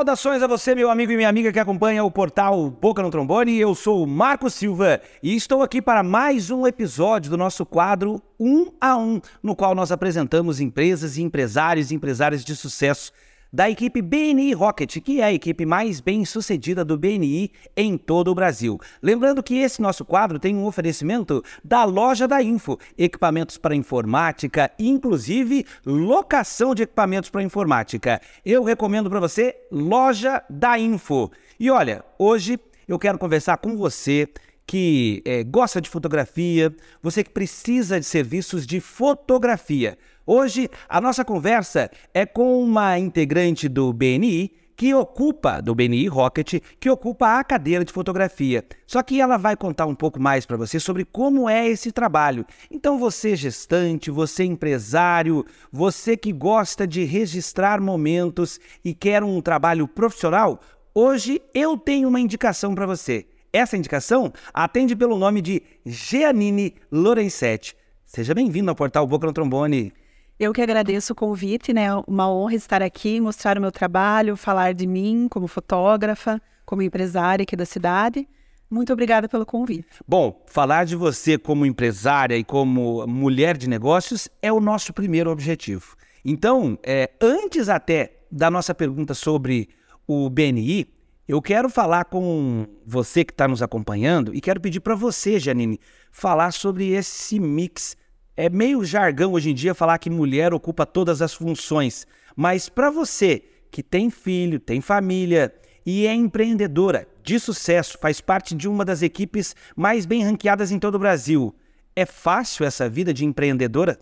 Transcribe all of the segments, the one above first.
Saudações a você, meu amigo e minha amiga que acompanha o portal Boca no Trombone. Eu sou o Marco Silva e estou aqui para mais um episódio do nosso quadro Um a Um, no qual nós apresentamos empresas e empresários e empresárias de sucesso da equipe BNI Rocket, que é a equipe mais bem sucedida do BNI em todo o Brasil. Lembrando que esse nosso quadro tem um oferecimento da Loja da Info, equipamentos para informática, inclusive locação de equipamentos para informática. Eu recomendo para você Loja da Info. E olha, hoje eu quero conversar com você que é, gosta de fotografia, você que precisa de serviços de fotografia. Hoje a nossa conversa é com uma integrante do BNI que ocupa, do BNI Rocket, que ocupa a cadeira de fotografia. Só que ela vai contar um pouco mais para você sobre como é esse trabalho. Então, você gestante, você empresário, você que gosta de registrar momentos e quer um trabalho profissional, hoje eu tenho uma indicação para você. Essa indicação atende pelo nome de Giannini Lorenzetti. Seja bem-vindo ao portal Boca no Trombone. Eu que agradeço o convite, né? Uma honra estar aqui, mostrar o meu trabalho, falar de mim como fotógrafa, como empresária aqui da cidade. Muito obrigada pelo convite. Bom, falar de você como empresária e como mulher de negócios é o nosso primeiro objetivo. Então, é, antes até da nossa pergunta sobre o BNI, eu quero falar com você que está nos acompanhando e quero pedir para você, Janine, falar sobre esse mix é meio jargão hoje em dia falar que mulher ocupa todas as funções, mas para você que tem filho, tem família e é empreendedora de sucesso, faz parte de uma das equipes mais bem ranqueadas em todo o Brasil, é fácil essa vida de empreendedora?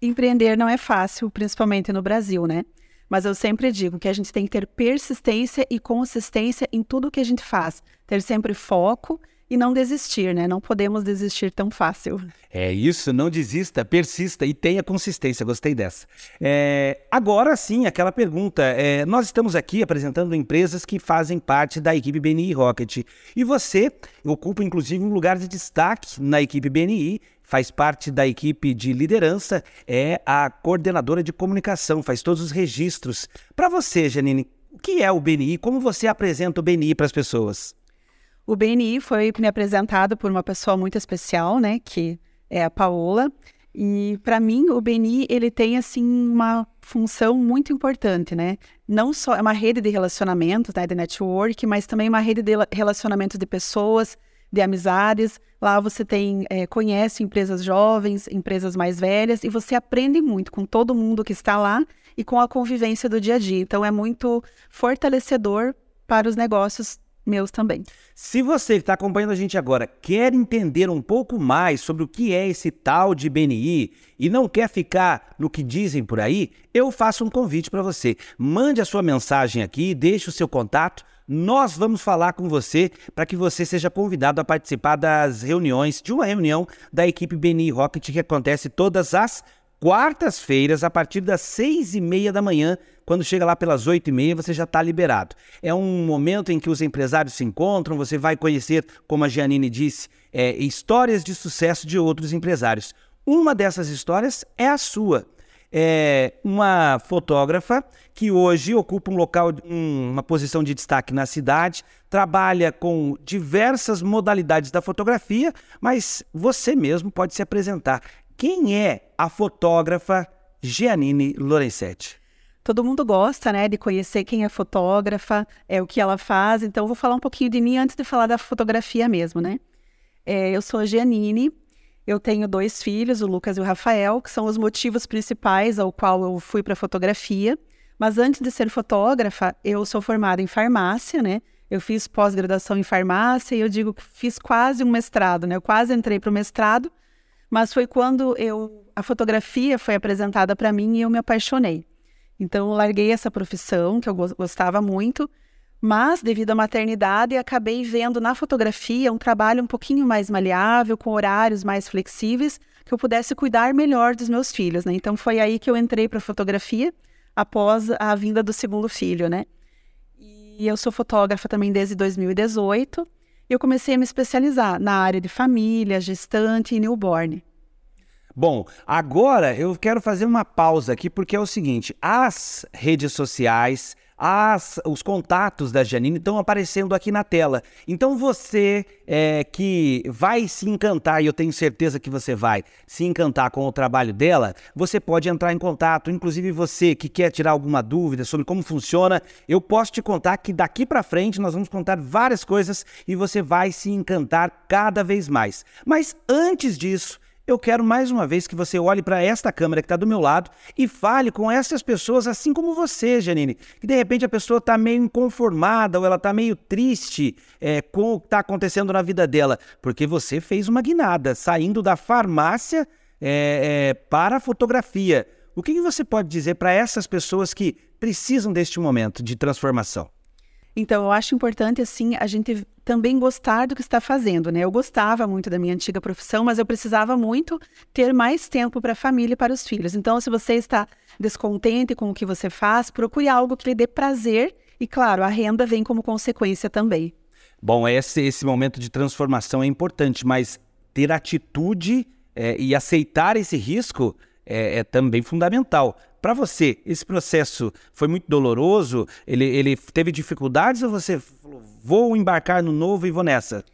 Empreender não é fácil, principalmente no Brasil, né? Mas eu sempre digo que a gente tem que ter persistência e consistência em tudo que a gente faz, ter sempre foco e não desistir, né? Não podemos desistir tão fácil. É isso, não desista, persista e tenha consistência. Gostei dessa. É, agora sim, aquela pergunta. É, nós estamos aqui apresentando empresas que fazem parte da equipe BNI Rocket. E você ocupa, inclusive, um lugar de destaque na equipe BNI faz parte da equipe de liderança, é a coordenadora de comunicação, faz todos os registros. Para você, Janine, o que é o BNI? Como você apresenta o BNI para as pessoas? O BNI foi me apresentado por uma pessoa muito especial, né, que é a Paola. E para mim o BNI ele tem assim uma função muito importante, né? Não só é uma rede de relacionamentos, né, de network, mas também uma rede de relacionamento de pessoas, de amizades. Lá você tem é, conhece empresas jovens, empresas mais velhas e você aprende muito com todo mundo que está lá e com a convivência do dia a dia. Então é muito fortalecedor para os negócios meus também. Se você que está acompanhando a gente agora quer entender um pouco mais sobre o que é esse tal de BNI e não quer ficar no que dizem por aí, eu faço um convite para você. Mande a sua mensagem aqui, deixe o seu contato. Nós vamos falar com você para que você seja convidado a participar das reuniões, de uma reunião da equipe BNI Rocket que acontece todas as quartas-feiras, a partir das seis e meia da manhã, quando chega lá pelas oito e meia, você já está liberado. É um momento em que os empresários se encontram, você vai conhecer, como a Giannini disse, é, histórias de sucesso de outros empresários. Uma dessas histórias é a sua. É uma fotógrafa que hoje ocupa um local, um, uma posição de destaque na cidade, trabalha com diversas modalidades da fotografia, mas você mesmo pode se apresentar. Quem é a fotógrafa Giannini Lorenzetti? Todo mundo gosta, né, de conhecer quem é fotógrafa, é o que ela faz. Então, vou falar um pouquinho de mim antes de falar da fotografia mesmo, né? É, eu sou a Giannini, eu tenho dois filhos, o Lucas e o Rafael, que são os motivos principais ao qual eu fui para fotografia. Mas antes de ser fotógrafa, eu sou formada em farmácia, né? Eu fiz pós-graduação em farmácia e eu digo que fiz quase um mestrado, né? Eu quase entrei para o mestrado, mas foi quando eu a fotografia foi apresentada para mim e eu me apaixonei. Então eu larguei essa profissão que eu gostava muito, mas devido à maternidade acabei vendo na fotografia um trabalho um pouquinho mais maleável, com horários mais flexíveis, que eu pudesse cuidar melhor dos meus filhos, né? Então foi aí que eu entrei para fotografia após a vinda do segundo filho, né? E eu sou fotógrafa também desde 2018 eu comecei a me especializar na área de família, gestante e newborn. Bom, agora eu quero fazer uma pausa aqui porque é o seguinte: as redes sociais, as, os contatos da Janine estão aparecendo aqui na tela. Então você é, que vai se encantar, e eu tenho certeza que você vai se encantar com o trabalho dela, você pode entrar em contato. Inclusive você que quer tirar alguma dúvida sobre como funciona, eu posso te contar que daqui para frente nós vamos contar várias coisas e você vai se encantar cada vez mais. Mas antes disso, eu quero mais uma vez que você olhe para esta câmera que está do meu lado e fale com essas pessoas, assim como você, Janine. Que de repente a pessoa está meio inconformada ou ela está meio triste é, com o que está acontecendo na vida dela, porque você fez uma guinada, saindo da farmácia é, é, para a fotografia. O que, que você pode dizer para essas pessoas que precisam deste momento de transformação? Então, eu acho importante, assim, a gente também gostar do que está fazendo, né? Eu gostava muito da minha antiga profissão, mas eu precisava muito ter mais tempo para a família e para os filhos. Então, se você está descontente com o que você faz, procure algo que lhe dê prazer e, claro, a renda vem como consequência também. Bom, esse, esse momento de transformação é importante, mas ter atitude é, e aceitar esse risco é, é também fundamental. Para você, esse processo foi muito doloroso? Ele, ele teve dificuldades ou você falou, vou embarcar no novo e vou nessa?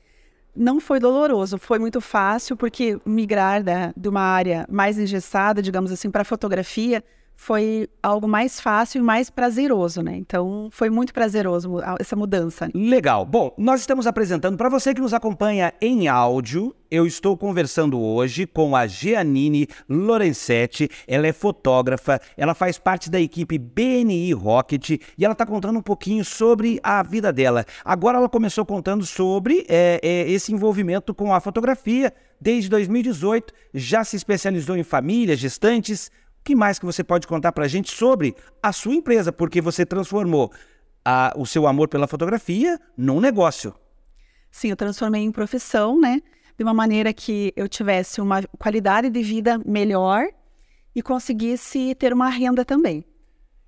Não foi doloroso, foi muito fácil, porque migrar da, de uma área mais engessada, digamos assim, para fotografia, foi algo mais fácil e mais prazeroso, né? Então, foi muito prazeroso essa mudança. Legal. Bom, nós estamos apresentando para você que nos acompanha em áudio. Eu estou conversando hoje com a Giannini Lorenzetti. Ela é fotógrafa, ela faz parte da equipe BNI Rocket e ela está contando um pouquinho sobre a vida dela. Agora ela começou contando sobre é, é, esse envolvimento com a fotografia. Desde 2018, já se especializou em famílias, gestantes, que mais que você pode contar para a gente sobre a sua empresa? Porque você transformou a, o seu amor pela fotografia num negócio. Sim, eu transformei em profissão, né? De uma maneira que eu tivesse uma qualidade de vida melhor e conseguisse ter uma renda também.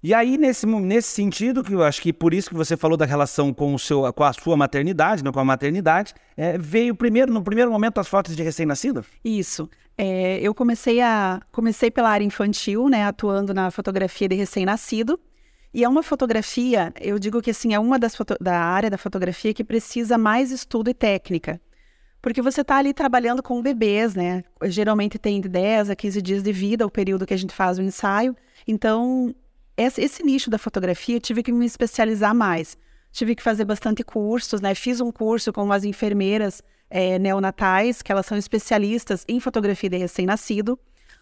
E aí, nesse, nesse sentido, que eu acho que por isso que você falou da relação com, o seu, com a sua maternidade, né, com a maternidade, é, veio primeiro, no primeiro momento, as fotos de recém-nascido? Isso. É, eu comecei a comecei pela área infantil, né, atuando na fotografia de recém-nascido. E é uma fotografia, eu digo que assim, é uma das da área da fotografia que precisa mais estudo e técnica. Porque você está ali trabalhando com bebês, né? Geralmente tem de 10 a 15 dias de vida, o período que a gente faz o ensaio. Então, esse, esse nicho da fotografia eu tive que me especializar mais. Tive que fazer bastante cursos, né? Fiz um curso com umas enfermeiras é, neonatais, que elas são especialistas em fotografia de recém-nascido,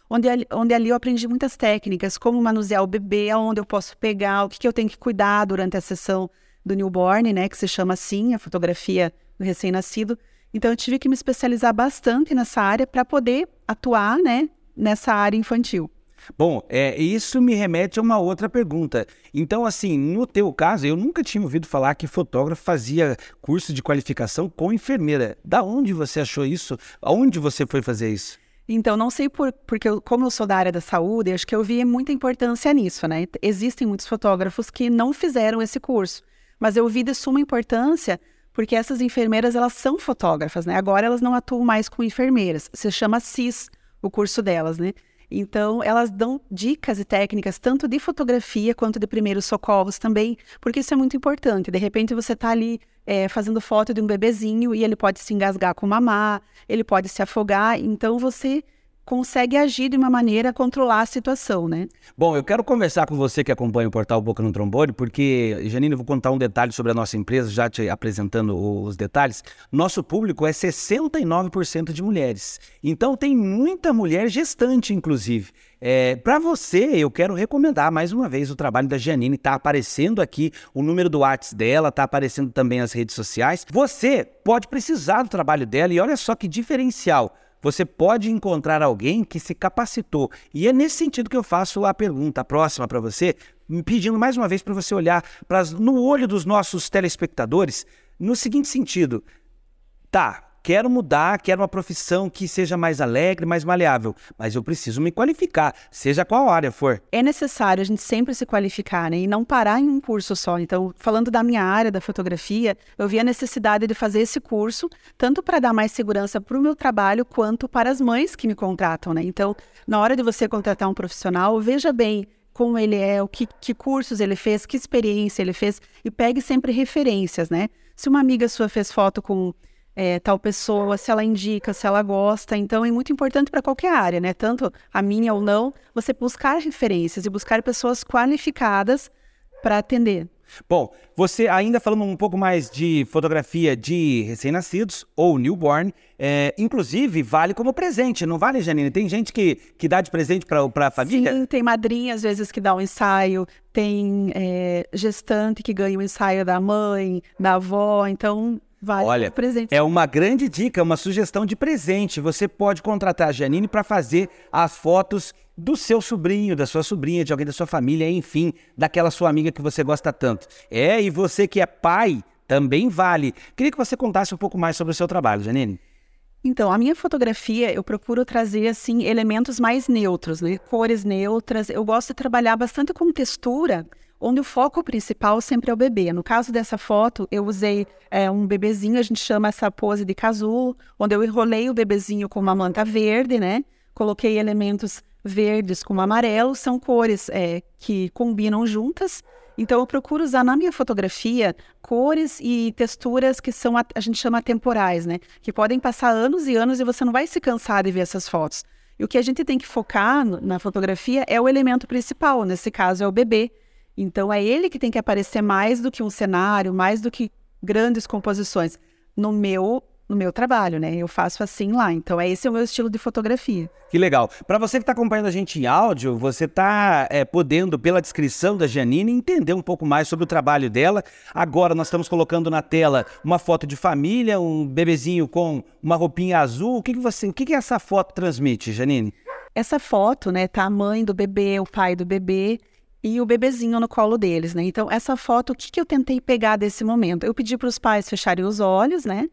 onde, onde ali eu aprendi muitas técnicas, como manusear o bebê, aonde eu posso pegar, o que, que eu tenho que cuidar durante a sessão do newborn, né? Que se chama assim, a fotografia do recém-nascido. Então eu tive que me especializar bastante nessa área para poder atuar, né? Nessa área infantil. Bom, é, isso me remete a uma outra pergunta. Então, assim, no teu caso, eu nunca tinha ouvido falar que fotógrafo fazia curso de qualificação com enfermeira. Da onde você achou isso? Aonde você foi fazer isso? Então, não sei por, porque eu, como eu sou da área da saúde, acho que eu vi muita importância nisso, né? Existem muitos fotógrafos que não fizeram esse curso, mas eu vi de suma importância porque essas enfermeiras, elas são fotógrafas, né? Agora elas não atuam mais com enfermeiras, se chama CIS, o curso delas, né? Então, elas dão dicas e técnicas tanto de fotografia quanto de primeiros socorros também, porque isso é muito importante. De repente, você está ali é, fazendo foto de um bebezinho e ele pode se engasgar com mamar, ele pode se afogar. Então, você consegue agir de uma maneira a controlar a situação, né? Bom, eu quero conversar com você que acompanha o portal Boca no Trombone, porque, Janine, eu vou contar um detalhe sobre a nossa empresa, já te apresentando os detalhes. Nosso público é 69% de mulheres. Então, tem muita mulher gestante, inclusive. É, para você, eu quero recomendar mais uma vez o trabalho da Janine. Está aparecendo aqui o número do WhatsApp dela, está aparecendo também as redes sociais. Você pode precisar do trabalho dela e olha só que diferencial você pode encontrar alguém que se capacitou. E é nesse sentido que eu faço a pergunta próxima para você, pedindo mais uma vez para você olhar pras, no olho dos nossos telespectadores no seguinte sentido: tá, quero mudar, quero uma profissão que seja mais alegre, mais maleável, mas eu preciso me qualificar, seja qual área for. É necessário a gente sempre se qualificar, né? E não parar em um curso só. Então, falando da minha área da fotografia, eu vi a necessidade de fazer esse curso, tanto para dar mais segurança para o meu trabalho, quanto para as mães que me contratam, né? Então, na hora de você contratar um profissional, veja bem como ele é, o que, que cursos ele fez, que experiência ele fez, e pegue sempre referências, né? Se uma amiga sua fez foto com é, tal pessoa, se ela indica, se ela gosta. Então é muito importante para qualquer área, né? Tanto a minha ou não, você buscar referências e buscar pessoas qualificadas para atender. Bom, você ainda falando um pouco mais de fotografia de recém-nascidos ou newborn, é, inclusive vale como presente, não vale, Janine? Tem gente que, que dá de presente para a família? Sim, tem madrinha às vezes que dá um ensaio, tem é, gestante que ganha o um ensaio da mãe, da avó, então Vale Olha, presente. é uma grande dica, uma sugestão de presente. Você pode contratar a Janine para fazer as fotos do seu sobrinho, da sua sobrinha, de alguém da sua família, enfim, daquela sua amiga que você gosta tanto. É, e você que é pai, também vale. Queria que você contasse um pouco mais sobre o seu trabalho, Janine. Então, a minha fotografia, eu procuro trazer, assim, elementos mais neutros, né? Cores neutras. Eu gosto de trabalhar bastante com textura, onde o foco principal sempre é o bebê. No caso dessa foto, eu usei é, um bebezinho, a gente chama essa pose de casulo, onde eu enrolei o bebezinho com uma manta verde, né? Coloquei elementos verdes com amarelo, são cores é, que combinam juntas. Então, eu procuro usar na minha fotografia cores e texturas que são, a, a gente chama temporais, né? Que podem passar anos e anos e você não vai se cansar de ver essas fotos. E o que a gente tem que focar na fotografia é o elemento principal, nesse caso é o bebê. Então é ele que tem que aparecer mais do que um cenário, mais do que grandes composições no meu no meu trabalho, né? Eu faço assim lá. Então, é esse é o meu estilo de fotografia. Que legal. Para você que está acompanhando a gente em áudio, você está é, podendo, pela descrição da Janine, entender um pouco mais sobre o trabalho dela. Agora, nós estamos colocando na tela uma foto de família, um bebezinho com uma roupinha azul. O que, que você, o que, que essa foto transmite, Janine? Essa foto, né, tá a mãe do bebê, o pai do bebê e o bebezinho no colo deles, né? Então, essa foto, o que, que eu tentei pegar desse momento? Eu pedi para os pais fecharem os olhos, né?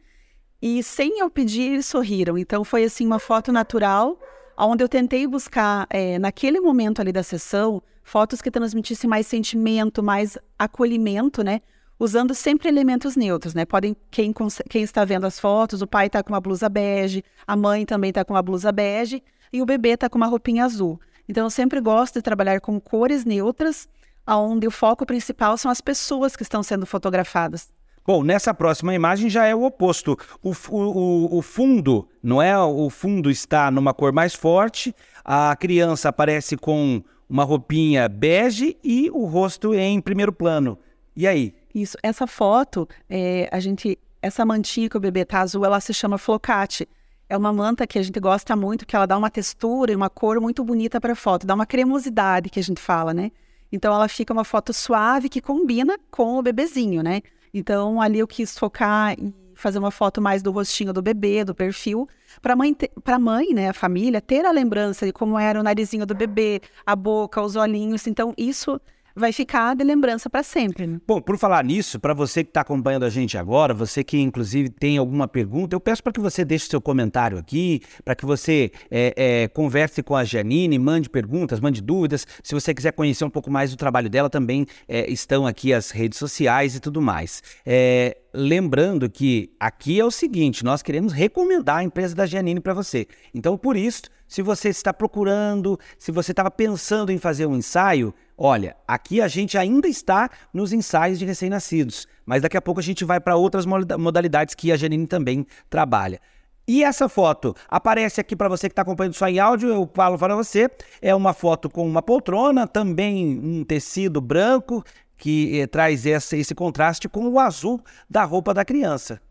E sem eu pedir, eles sorriram. Então, foi assim uma foto natural, onde eu tentei buscar, é, naquele momento ali da sessão, fotos que transmitissem mais sentimento, mais acolhimento, né? Usando sempre elementos neutros, né? Podem, quem, quem está vendo as fotos, o pai está com uma blusa bege, a mãe também está com uma blusa bege e o bebê está com uma roupinha azul. Então, eu sempre gosto de trabalhar com cores neutras, onde o foco principal são as pessoas que estão sendo fotografadas. Bom, nessa próxima imagem já é o oposto. O, o, o, fundo, não é? O fundo está numa cor mais forte, a criança aparece com uma roupinha bege e o rosto em primeiro plano. E aí? Isso. Essa foto, é, a gente, essa mantinha que o bebê tá azul, ela se chama flocate. É uma manta que a gente gosta muito, que ela dá uma textura e uma cor muito bonita para a foto, dá uma cremosidade que a gente fala, né? Então ela fica uma foto suave que combina com o bebezinho, né? Então ali eu quis focar em fazer uma foto mais do rostinho do bebê, do perfil, para mãe, para mãe, né, a família ter a lembrança de como era o narizinho do bebê, a boca, os olhinhos. Então isso vai ficar de lembrança para sempre. Né? Bom, por falar nisso, para você que está acompanhando a gente agora, você que inclusive tem alguma pergunta, eu peço para que você deixe seu comentário aqui, para que você é, é, converse com a Janine, mande perguntas, mande dúvidas. Se você quiser conhecer um pouco mais do trabalho dela, também é, estão aqui as redes sociais e tudo mais. É, lembrando que aqui é o seguinte, nós queremos recomendar a empresa da Janine para você. Então, por isso, se você está procurando, se você estava pensando em fazer um ensaio, olha, aqui a gente ainda está nos ensaios de recém-nascidos, mas daqui a pouco a gente vai para outras modalidades que a Janine também trabalha. E essa foto aparece aqui para você que está acompanhando só em áudio, eu falo para você, é uma foto com uma poltrona, também um tecido branco, que eh, traz esse, esse contraste com o azul da roupa da criança.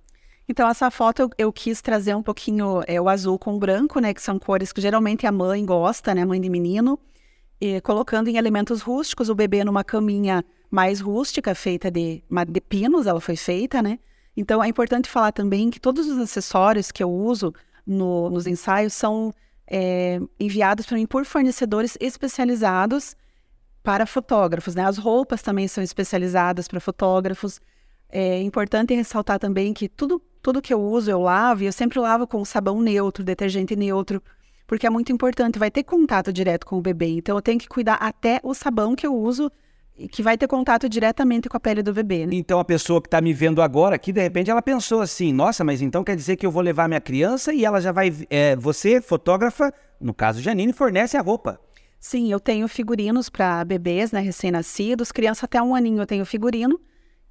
Então, essa foto eu, eu, quis trazer um pouquinho é, o azul com o branco, né? Que são cores que geralmente a mãe gosta, né? Mãe de menino. E, colocando em elementos rústicos, o bebê numa caminha mais rústica, feita de, de pinos, ela foi feita, né? Então, é importante falar também que todos os acessórios que eu uso no, nos ensaios são é, enviados para mim por fornecedores especializados para fotógrafos, né? As roupas também são especializadas para fotógrafos. É importante ressaltar também que tudo tudo que eu uso eu lavo e eu sempre lavo com sabão neutro, detergente neutro, porque é muito importante, vai ter contato direto com o bebê. Então eu tenho que cuidar até o sabão que eu uso que vai ter contato diretamente com a pele do bebê. Né? Então a pessoa que está me vendo agora aqui, de repente, ela pensou assim: nossa, mas então quer dizer que eu vou levar minha criança e ela já vai. É, você, fotógrafa, no caso Janine, fornece a roupa. Sim, eu tenho figurinos para bebês, né, recém-nascidos, criança até um aninho eu tenho figurino.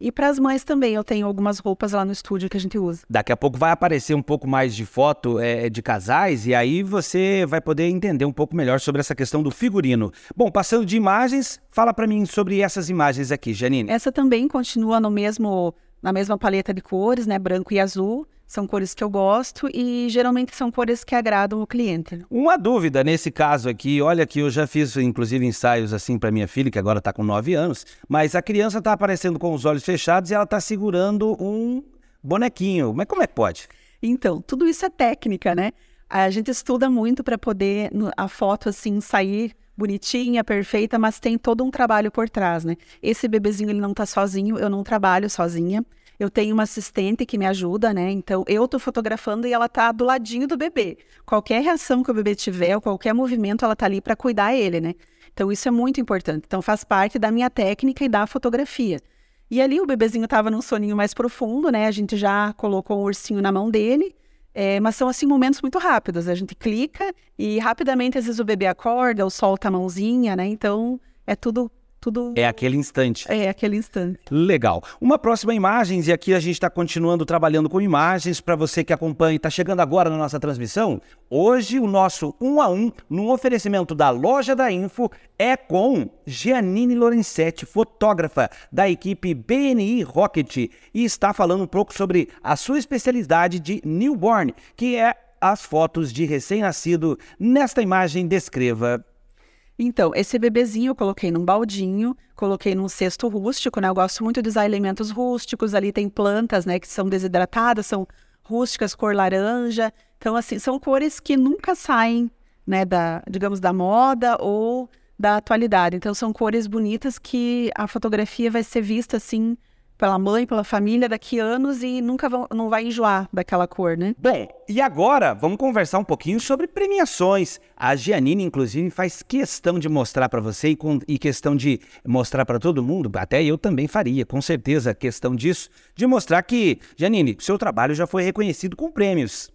E para as mães também, eu tenho algumas roupas lá no estúdio que a gente usa. Daqui a pouco vai aparecer um pouco mais de foto é, de casais e aí você vai poder entender um pouco melhor sobre essa questão do figurino. Bom, passando de imagens, fala para mim sobre essas imagens aqui, Janine. Essa também continua no mesmo na mesma paleta de cores, né, branco e azul. São cores que eu gosto e geralmente são cores que agradam o cliente. Uma dúvida nesse caso aqui, olha que eu já fiz inclusive ensaios assim para minha filha, que agora está com 9 anos, mas a criança está aparecendo com os olhos fechados e ela está segurando um bonequinho. Mas como é que pode? Então, tudo isso é técnica, né? A gente estuda muito para poder a foto assim sair bonitinha, perfeita, mas tem todo um trabalho por trás, né? Esse bebezinho ele não está sozinho, eu não trabalho sozinha. Eu tenho uma assistente que me ajuda, né? Então eu tô fotografando e ela tá do ladinho do bebê. Qualquer reação que o bebê tiver, ou qualquer movimento, ela tá ali para cuidar ele, né? Então isso é muito importante. Então faz parte da minha técnica e da fotografia. E ali o bebezinho estava num soninho mais profundo, né? A gente já colocou um ursinho na mão dele. É, mas são assim momentos muito rápidos. A gente clica e rapidamente às vezes o bebê acorda ou solta a mãozinha, né? Então é tudo tudo. É aquele instante. É aquele instante. Legal. Uma próxima imagens, e aqui a gente está continuando trabalhando com imagens para você que acompanha e está chegando agora na nossa transmissão. Hoje o nosso um a um, no oferecimento da loja da Info, é com Giannini Lorenzetti, fotógrafa da equipe BNI Rocket, e está falando um pouco sobre a sua especialidade de newborn, que é as fotos de recém-nascido. Nesta imagem, descreva então, esse bebezinho eu coloquei num baldinho, coloquei num cesto rústico, né? Eu gosto muito de usar elementos rústicos. Ali tem plantas, né, que são desidratadas, são rústicas, cor laranja. Então, assim, são cores que nunca saem, né, da, digamos, da moda ou da atualidade. Então, são cores bonitas que a fotografia vai ser vista, assim, pela mãe, pela família daqui a anos e nunca vão, não vai enjoar daquela cor, né? Bom, e agora vamos conversar um pouquinho sobre premiações. A Giannini, inclusive, faz questão de mostrar para você e, com, e, questão de mostrar para todo mundo, até eu também faria, com certeza, questão disso, de mostrar que, Giannini, seu trabalho já foi reconhecido com prêmios.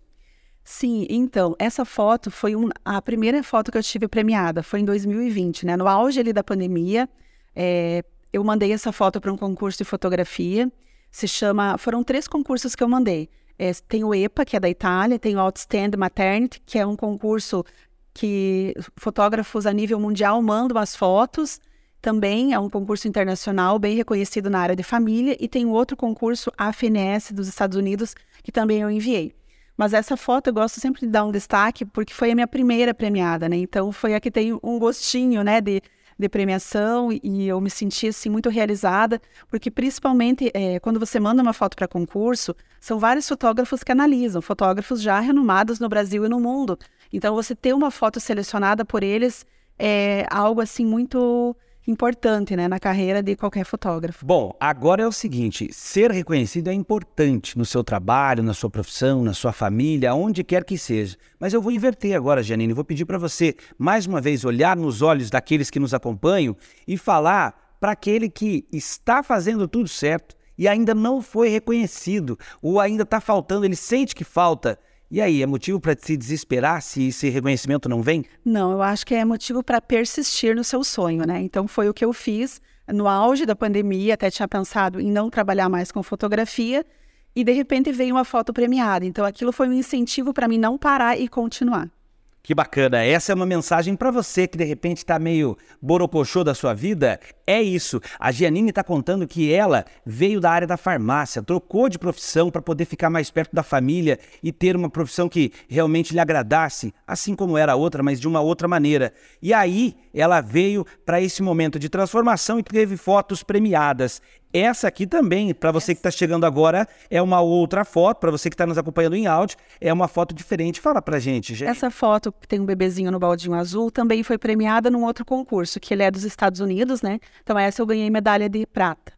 Sim, então, essa foto foi um, a primeira foto que eu tive premiada, foi em 2020, né? No auge ali da pandemia, é, eu mandei essa foto para um concurso de fotografia. Se chama. Foram três concursos que eu mandei. É, tem o EPA, que é da Itália, tem o Outstand Maternity, que é um concurso que fotógrafos a nível mundial mandam as fotos. Também é um concurso internacional bem reconhecido na área de família. E tem outro concurso, a FNS dos Estados Unidos, que também eu enviei. Mas essa foto eu gosto sempre de dar um destaque, porque foi a minha primeira premiada, né? Então foi a que tem um gostinho, né, de de premiação e eu me senti assim muito realizada, porque principalmente é, quando você manda uma foto para concurso, são vários fotógrafos que analisam, fotógrafos já renomados no Brasil e no mundo. Então você ter uma foto selecionada por eles é algo assim muito importante né, na carreira de qualquer fotógrafo. Bom, agora é o seguinte: ser reconhecido é importante no seu trabalho, na sua profissão, na sua família, onde quer que seja. Mas eu vou inverter agora, Janine. Vou pedir para você, mais uma vez, olhar nos olhos daqueles que nos acompanham e falar para aquele que está fazendo tudo certo e ainda não foi reconhecido, ou ainda está faltando, ele sente que falta. E aí, é motivo para se desesperar se esse reconhecimento não vem? Não, eu acho que é motivo para persistir no seu sonho, né? Então foi o que eu fiz no auge da pandemia, até tinha pensado em não trabalhar mais com fotografia e de repente veio uma foto premiada. Então aquilo foi um incentivo para mim não parar e continuar. Que bacana. Essa é uma mensagem para você que de repente está meio borocochô da sua vida. É isso. A Giannini está contando que ela veio da área da farmácia, trocou de profissão para poder ficar mais perto da família e ter uma profissão que realmente lhe agradasse, assim como era a outra, mas de uma outra maneira. E aí ela veio para esse momento de transformação e teve fotos premiadas. Essa aqui também, para você que está chegando agora, é uma outra foto. Para você que está nos acompanhando em áudio, é uma foto diferente. Fala para gente, gente. Essa foto que tem um bebezinho no baldinho azul também foi premiada num outro concurso, que ele é dos Estados Unidos, né? Então essa eu ganhei medalha de prata.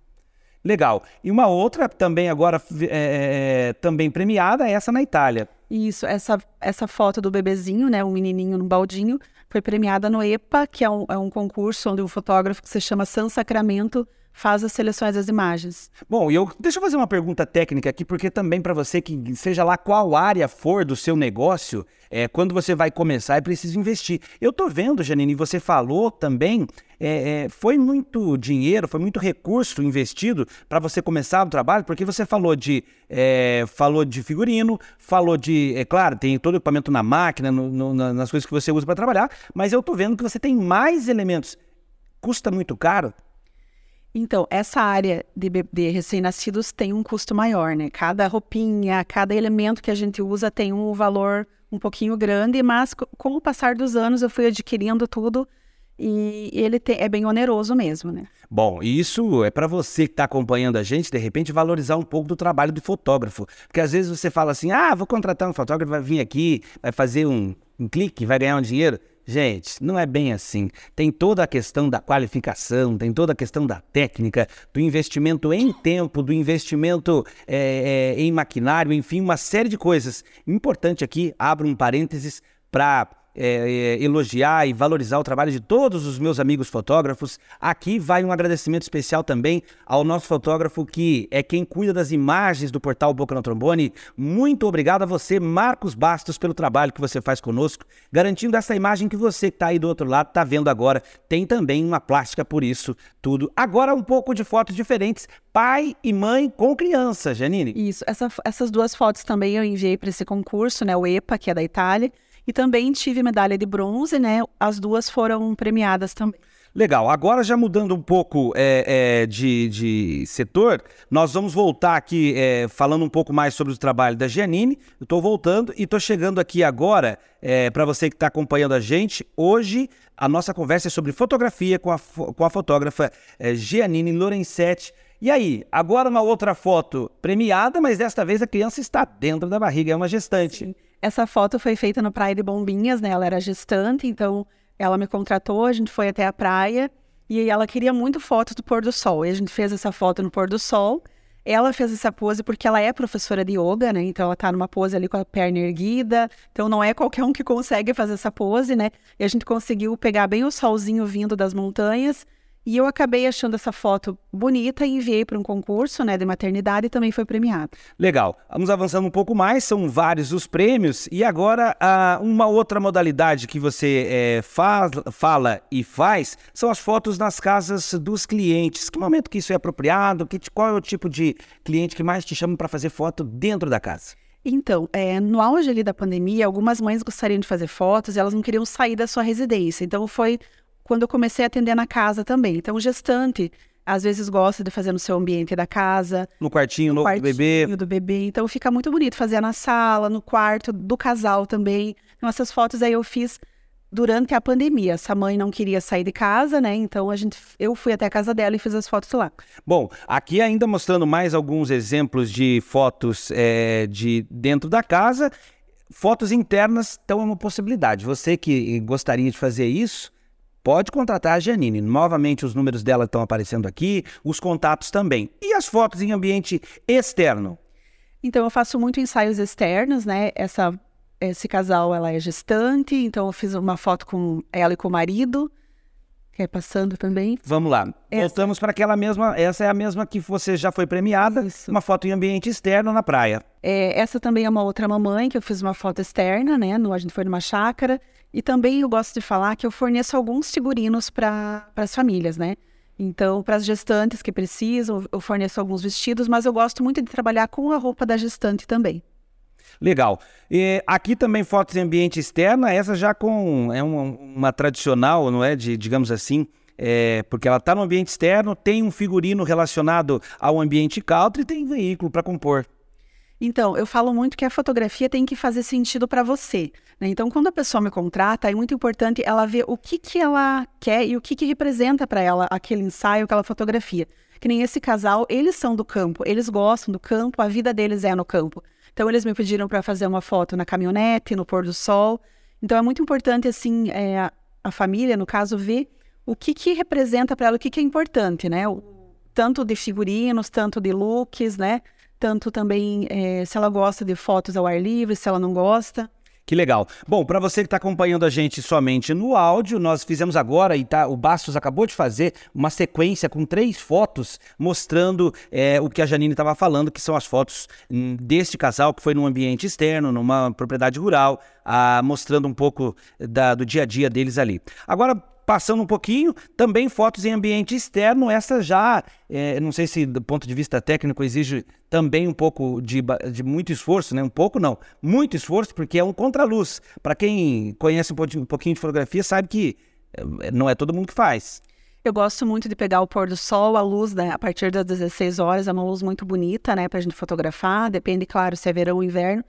Legal. E uma outra também agora é, é, também premiada é essa na Itália. Isso, essa, essa foto do bebezinho, né, um menininho no baldinho, foi premiada no EPA, que é um, é um concurso onde um fotógrafo que se chama San Sacramento faz as seleções das imagens. Bom, eu deixa eu fazer uma pergunta técnica aqui, porque também para você que seja lá qual área for do seu negócio, é, quando você vai começar é preciso investir. Eu tô vendo, Janine, você falou também, é, é, foi muito dinheiro, foi muito recurso investido para você começar o trabalho, porque você falou de é, falou de figurino, falou de, é claro, tem todo o equipamento na máquina, no, no, nas coisas que você usa para trabalhar, mas eu tô vendo que você tem mais elementos. Custa muito caro? Então, essa área de, de recém-nascidos tem um custo maior, né? Cada roupinha, cada elemento que a gente usa tem um valor um pouquinho grande, mas com o passar dos anos eu fui adquirindo tudo e ele te, é bem oneroso mesmo, né? Bom, isso é para você que está acompanhando a gente, de repente valorizar um pouco do trabalho do fotógrafo, porque às vezes você fala assim, ah, vou contratar um fotógrafo, vai vir aqui, vai fazer um, um clique, vai ganhar um dinheiro. Gente, não é bem assim. Tem toda a questão da qualificação, tem toda a questão da técnica, do investimento em tempo, do investimento é, é, em maquinário, enfim, uma série de coisas. Importante aqui, abro um parênteses para é, é, elogiar e valorizar o trabalho de todos os meus amigos fotógrafos. Aqui vai um agradecimento especial também ao nosso fotógrafo que é quem cuida das imagens do portal Boca no Trombone. Muito obrigado a você, Marcos Bastos, pelo trabalho que você faz conosco, garantindo essa imagem que você que está aí do outro lado está vendo agora. Tem também uma plástica por isso tudo. Agora um pouco de fotos diferentes, pai e mãe com criança, Janine. Isso, essa, essas duas fotos também eu enviei para esse concurso, né, o EPA, que é da Itália. E também tive medalha de bronze, né? As duas foram premiadas também. Legal. Agora, já mudando um pouco é, é, de, de, setor, nós vamos voltar aqui é, falando um pouco mais sobre o trabalho da Giannini. Eu estou voltando e estou chegando aqui agora, é, para você que está acompanhando a gente. Hoje, a nossa conversa é sobre fotografia com a, com a fotógrafa é, Giannini Lorenzetti. E aí, agora uma outra foto premiada, mas desta vez a criança está dentro da barriga, é uma gestante. Sim. Essa foto foi feita na Praia de Bombinhas, né? Ela era gestante, então ela me contratou, a gente foi até a praia e ela queria muito foto do pôr do sol. E a gente fez essa foto no pôr do sol. Ela fez essa pose porque ela é professora de yoga, né? Então ela tá numa pose ali com a perna erguida. Então não é qualquer um que consegue fazer essa pose, né? E a gente conseguiu pegar bem o solzinho vindo das montanhas e eu acabei achando essa foto bonita e enviei para um concurso né, de maternidade e também foi premiado. Legal. Vamos avançando um pouco mais, são vários os prêmios. E agora, uma outra modalidade que você é, faz, fala e faz são as fotos nas casas dos clientes. Que momento que isso é apropriado? Que, qual é o tipo de cliente que mais te chama para fazer foto dentro da casa? Então, é, no auge ali da pandemia, algumas mães gostariam de fazer fotos e elas não queriam sair da sua residência. Então, foi quando eu comecei a atender na casa também. Então, o gestante às vezes gosta de fazer no seu ambiente da casa. No quartinho, no, quartinho do bebê. do bebê. Então fica muito bonito fazer na sala, no quarto do casal também. Então essas fotos aí eu fiz durante a pandemia. Essa mãe não queria sair de casa, né? Então a gente, eu fui até a casa dela e fiz as fotos lá. Bom, aqui ainda mostrando mais alguns exemplos de fotos é, de dentro da casa. Fotos internas estão uma possibilidade. Você que gostaria de fazer isso, pode contratar a Janine. Novamente, os números dela estão aparecendo aqui, os contatos também. E as fotos em ambiente externo? Então, eu faço muito ensaios externos, né? Essa, esse casal, ela é gestante, então eu fiz uma foto com ela e com o marido. Quer passando também? Vamos lá. Essa. Voltamos para aquela mesma. Essa é a mesma que você já foi premiada. Isso. Uma foto em ambiente externo na praia. É, essa também é uma outra mamãe que eu fiz uma foto externa, né? No, a gente foi numa chácara. E também eu gosto de falar que eu forneço alguns figurinos para as famílias, né? Então, para as gestantes que precisam, eu forneço alguns vestidos, mas eu gosto muito de trabalhar com a roupa da gestante também. Legal. E aqui também fotos em ambiente externo, essa já com é uma, uma tradicional, não é? De, digamos assim, é, porque ela está no ambiente externo, tem um figurino relacionado ao ambiente country e tem veículo para compor. Então, eu falo muito que a fotografia tem que fazer sentido para você. Né? Então, quando a pessoa me contrata, é muito importante ela ver o que, que ela quer e o que, que representa para ela aquele ensaio, aquela fotografia. Que nem esse casal, eles são do campo, eles gostam do campo, a vida deles é no campo. Então, eles me pediram para fazer uma foto na caminhonete, no pôr do sol. Então, é muito importante, assim, é, a família, no caso, ver o que, que representa para ela, o que, que é importante, né? O, tanto de figurinos, tanto de looks, né? tanto também é, se ela gosta de fotos ao ar livre, se ela não gosta. Que legal. Bom, para você que está acompanhando a gente somente no áudio, nós fizemos agora, e tá, o Bastos acabou de fazer, uma sequência com três fotos mostrando é, o que a Janine estava falando, que são as fotos hum, deste casal que foi num ambiente externo, numa propriedade rural, ah, mostrando um pouco da, do dia a dia deles ali. Agora, passando um pouquinho, também fotos em ambiente externo, essa já, é, não sei se do ponto de vista técnico exige também um pouco de, de muito esforço, né? Um pouco não, muito esforço, porque é um contraluz. Para quem conhece um pouquinho, de fotografia, sabe que é, não é todo mundo que faz. Eu gosto muito de pegar o pôr do sol, a luz, né, a partir das 16 horas, é uma luz muito bonita, né, pra gente fotografar. Depende, claro, se é verão ou inverno.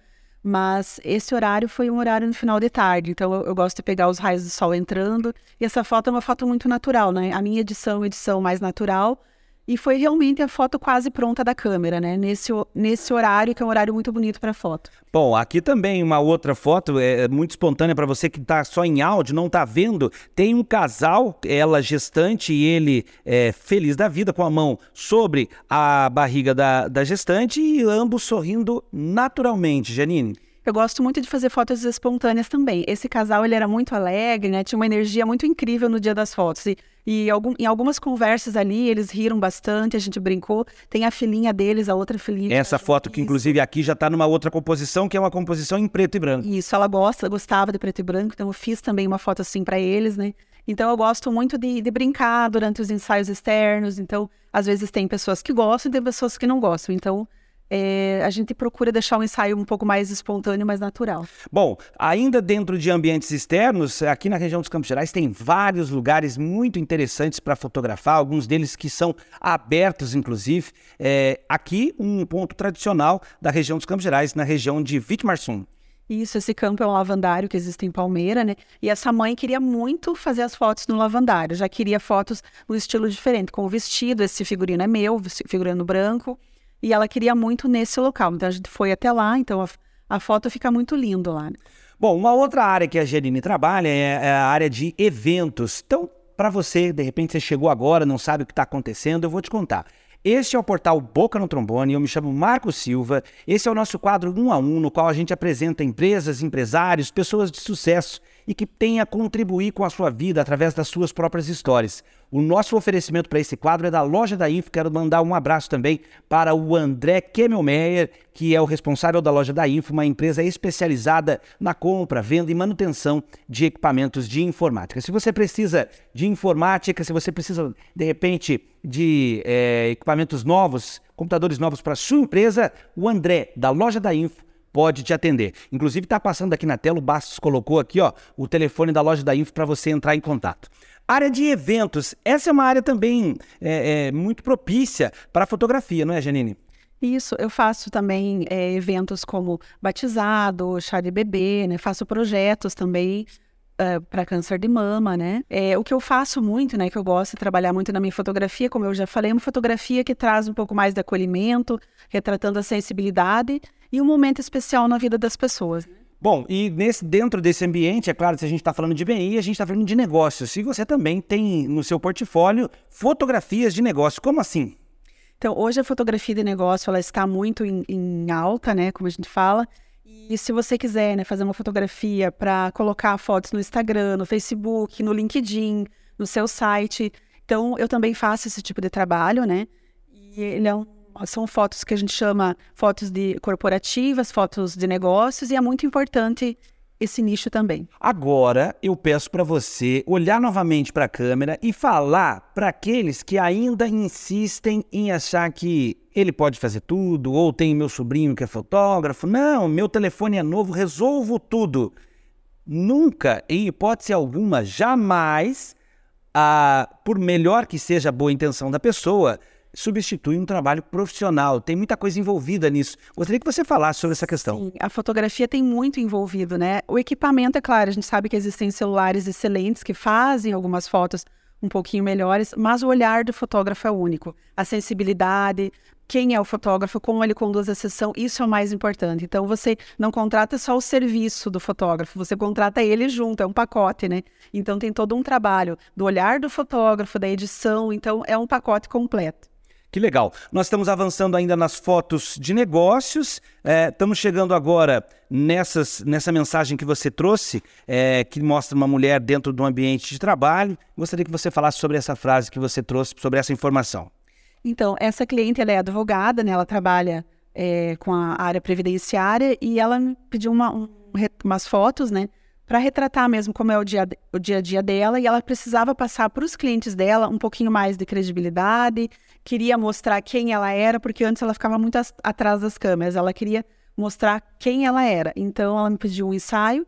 Mas esse horário foi um horário no final de tarde, então eu, eu, gosto de pegar os raios do sol entrando. E essa foto é uma foto muito natural, né? A minha edição é edição mais natural, e foi realmente a foto quase pronta da câmera, né? Nesse, nesse horário, que é um horário muito bonito para foto. Bom, aqui também uma outra foto, é, é muito espontânea para você que está só em áudio, não está vendo. Tem um casal, ela gestante e ele é, feliz da vida, com a mão sobre a barriga da, da gestante e ambos sorrindo naturalmente, Janine. Eu gosto muito de fazer fotos espontâneas também. Esse casal, ele era muito alegre, né? Tinha uma energia muito incrível no dia das fotos. E, e algum, em algumas conversas ali, eles riram bastante, a gente brincou. Tem a filhinha deles, a outra filhinha. Essa foto que, inclusive, aqui já está numa outra composição, que é uma composição em preto e branco. Isso, ela gosta, gostava de preto e branco, então eu fiz também uma foto assim para eles, né? Então eu gosto muito de, de, brincar durante os ensaios externos. Então, às vezes tem pessoas que gostam e tem pessoas que não gostam. Então, é, a gente procura deixar o ensaio um pouco mais espontâneo, mais natural. Bom, ainda dentro de ambientes externos, aqui na região dos Campos Gerais tem vários lugares muito interessantes para fotografar, alguns deles que são abertos, inclusive. É, aqui, um ponto tradicional da região dos Campos Gerais, na região de Vitmarsum. Isso, esse campo é um lavandário que existe em Palmeira, né? E essa mãe queria muito fazer as fotos no lavandário, já queria fotos no estilo diferente, com o vestido, esse figurino é meu, figurino branco e ela queria muito nesse local. Então a gente foi até lá, então a, a foto fica muito lindo lá. Né? Bom, uma outra área que a Gerine trabalha é, é a área de eventos. Então, para você, de repente você chegou agora, não sabe o que está acontecendo, eu vou te contar. Este é o portal Boca no Trombone, eu me chamo Marco Silva. Esse é o nosso quadro um a um, no qual a gente apresenta empresas, empresários, pessoas de sucesso e que têm a contribuir com a sua vida através das suas próprias histórias. O nosso oferecimento para esse quadro é da loja da Info. Quero mandar um abraço também para o André Kemmelmeyer, que é o responsável da loja da Info, uma empresa especializada na compra, venda e manutenção de equipamentos de informática. Se você precisa de informática, se você precisa, de repente, de é, equipamentos novos, computadores novos para sua empresa, o André, da loja da Info, pode te atender. Inclusive está passando aqui na tela, o Bastos colocou aqui ó, o telefone da loja da Info para você entrar em contato. Área de eventos. Essa é uma área também é, é, muito propícia para fotografia, não é, Janine? Isso, eu faço também é, eventos como batizado, chá de bebê, né? Faço projetos também uh, para câncer de mama, né? É, o que eu faço muito, né? Que eu gosto de trabalhar muito na minha fotografia, como eu já falei, é uma fotografia que traz um pouco mais de acolhimento, retratando a sensibilidade e um momento especial na vida das pessoas. Né? Bom, e nesse, dentro desse ambiente, é claro, se a gente está falando de BI, a gente está falando de negócios. Se você também tem no seu portfólio fotografias de negócio, como assim? Então, hoje a fotografia de negócio ela está muito em, em alta, né, como a gente fala. E se você quiser né, fazer uma fotografia para colocar fotos no Instagram, no Facebook, no LinkedIn, no seu site, então eu também faço esse tipo de trabalho, né? E ele é um são fotos que a gente chama fotos de corporativas, fotos de negócios, e é muito importante esse nicho também. Agora eu peço para você olhar novamente para a câmera e falar para aqueles que ainda insistem em achar que ele pode fazer tudo, ou tem meu sobrinho que é fotógrafo. Não, meu telefone é novo, resolvo tudo. Nunca, em hipótese alguma, jamais, ah, por melhor que seja a boa intenção da pessoa, substitui um trabalho profissional. Tem muita coisa envolvida nisso. Gostaria que você falasse sobre essa questão. Sim, a fotografia tem muito envolvido, né? O equipamento, é claro, a gente sabe que existem celulares excelentes que fazem algumas fotos um pouquinho melhores, mas o olhar do fotógrafo é único. A sensibilidade, quem é o fotógrafo, como ele conduz a sessão, isso é o mais importante. Então você não contrata só o serviço do fotógrafo, você contrata ele junto, é um pacote, né? Então tem todo um trabalho do olhar do fotógrafo, da edição, então é um pacote completo. Que legal. Nós estamos avançando ainda nas fotos de negócios. É, estamos chegando agora nessas, nessa mensagem que você trouxe, é, que mostra uma mulher dentro de um ambiente de trabalho. Gostaria que você falasse sobre essa frase que você trouxe, sobre essa informação. Então, essa cliente ela é advogada, né? ela trabalha é, com a área previdenciária e ela me pediu uma, um, umas fotos, né? para retratar mesmo como é o dia, o dia a dia dela e ela precisava passar para os clientes dela um pouquinho mais de credibilidade, queria mostrar quem ela era, porque antes ela ficava muito atrás das câmeras, ela queria mostrar quem ela era. Então ela me pediu um ensaio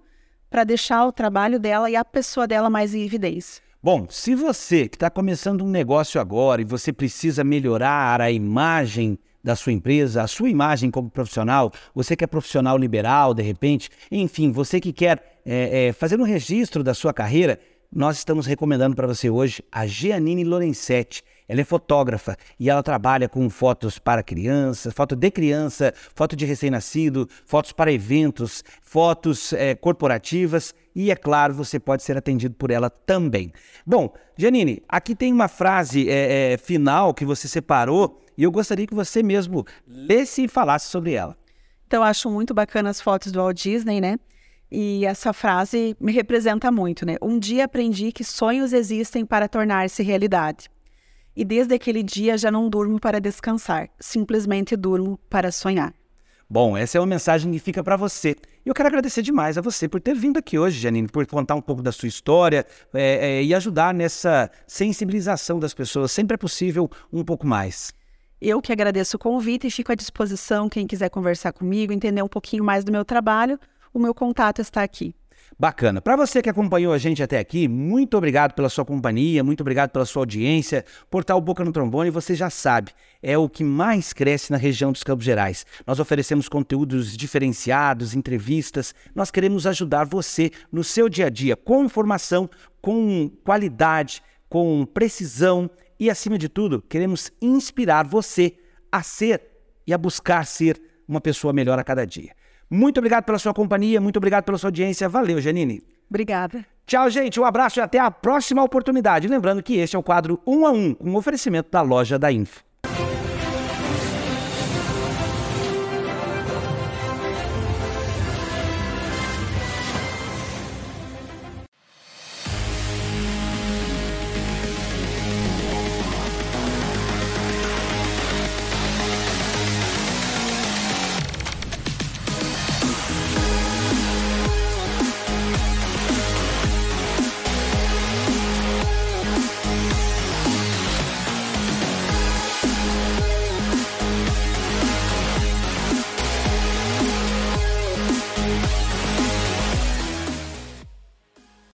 para deixar o trabalho dela e a pessoa dela mais em evidência. Bom, se você que está começando um negócio agora e você precisa melhorar a imagem da sua empresa, a sua imagem como profissional, você que é profissional liberal, de repente, enfim, você que quer é, é, fazer um registro da sua carreira, nós estamos recomendando para você hoje a Giannini Lorenzetti. Ela é fotógrafa e ela trabalha com fotos para crianças, foto de criança, foto de recém-nascido, fotos para eventos, fotos é, corporativas e, é claro, você pode ser atendido por ela também. Bom, Janine, aqui tem uma frase é, é, final que você separou e eu gostaria que você mesmo lesse e falasse sobre ela. Então, acho muito bacana as fotos do Walt Disney, né? E essa frase me representa muito, né? Um dia aprendi que sonhos existem para tornar-se realidade. E desde aquele dia já não durmo para descansar, simplesmente durmo para sonhar. Bom, essa é uma mensagem que fica para você. E eu quero agradecer demais a você por ter vindo aqui hoje, Janine, por contar um pouco da sua história é, é, e ajudar nessa sensibilização das pessoas. Sempre é possível um pouco mais. Eu que agradeço o convite e fico à disposição, quem quiser conversar comigo, entender um pouquinho mais do meu trabalho, o meu contato está aqui. Bacana. Para você que acompanhou a gente até aqui, muito obrigado pela sua companhia, muito obrigado pela sua audiência. Portal Boca no Trombone, você já sabe, é o que mais cresce na região dos Campos Gerais. Nós oferecemos conteúdos diferenciados, entrevistas. Nós queremos ajudar você no seu dia a dia com informação, com qualidade, com precisão e, acima de tudo, queremos inspirar você a ser e a buscar ser uma pessoa melhor a cada dia. Muito obrigado pela sua companhia, muito obrigado pela sua audiência. Valeu, Janine. Obrigada. Tchau, gente. Um abraço e até a próxima oportunidade. Lembrando que este é o quadro 1 um a 1, um, com oferecimento da loja da Info.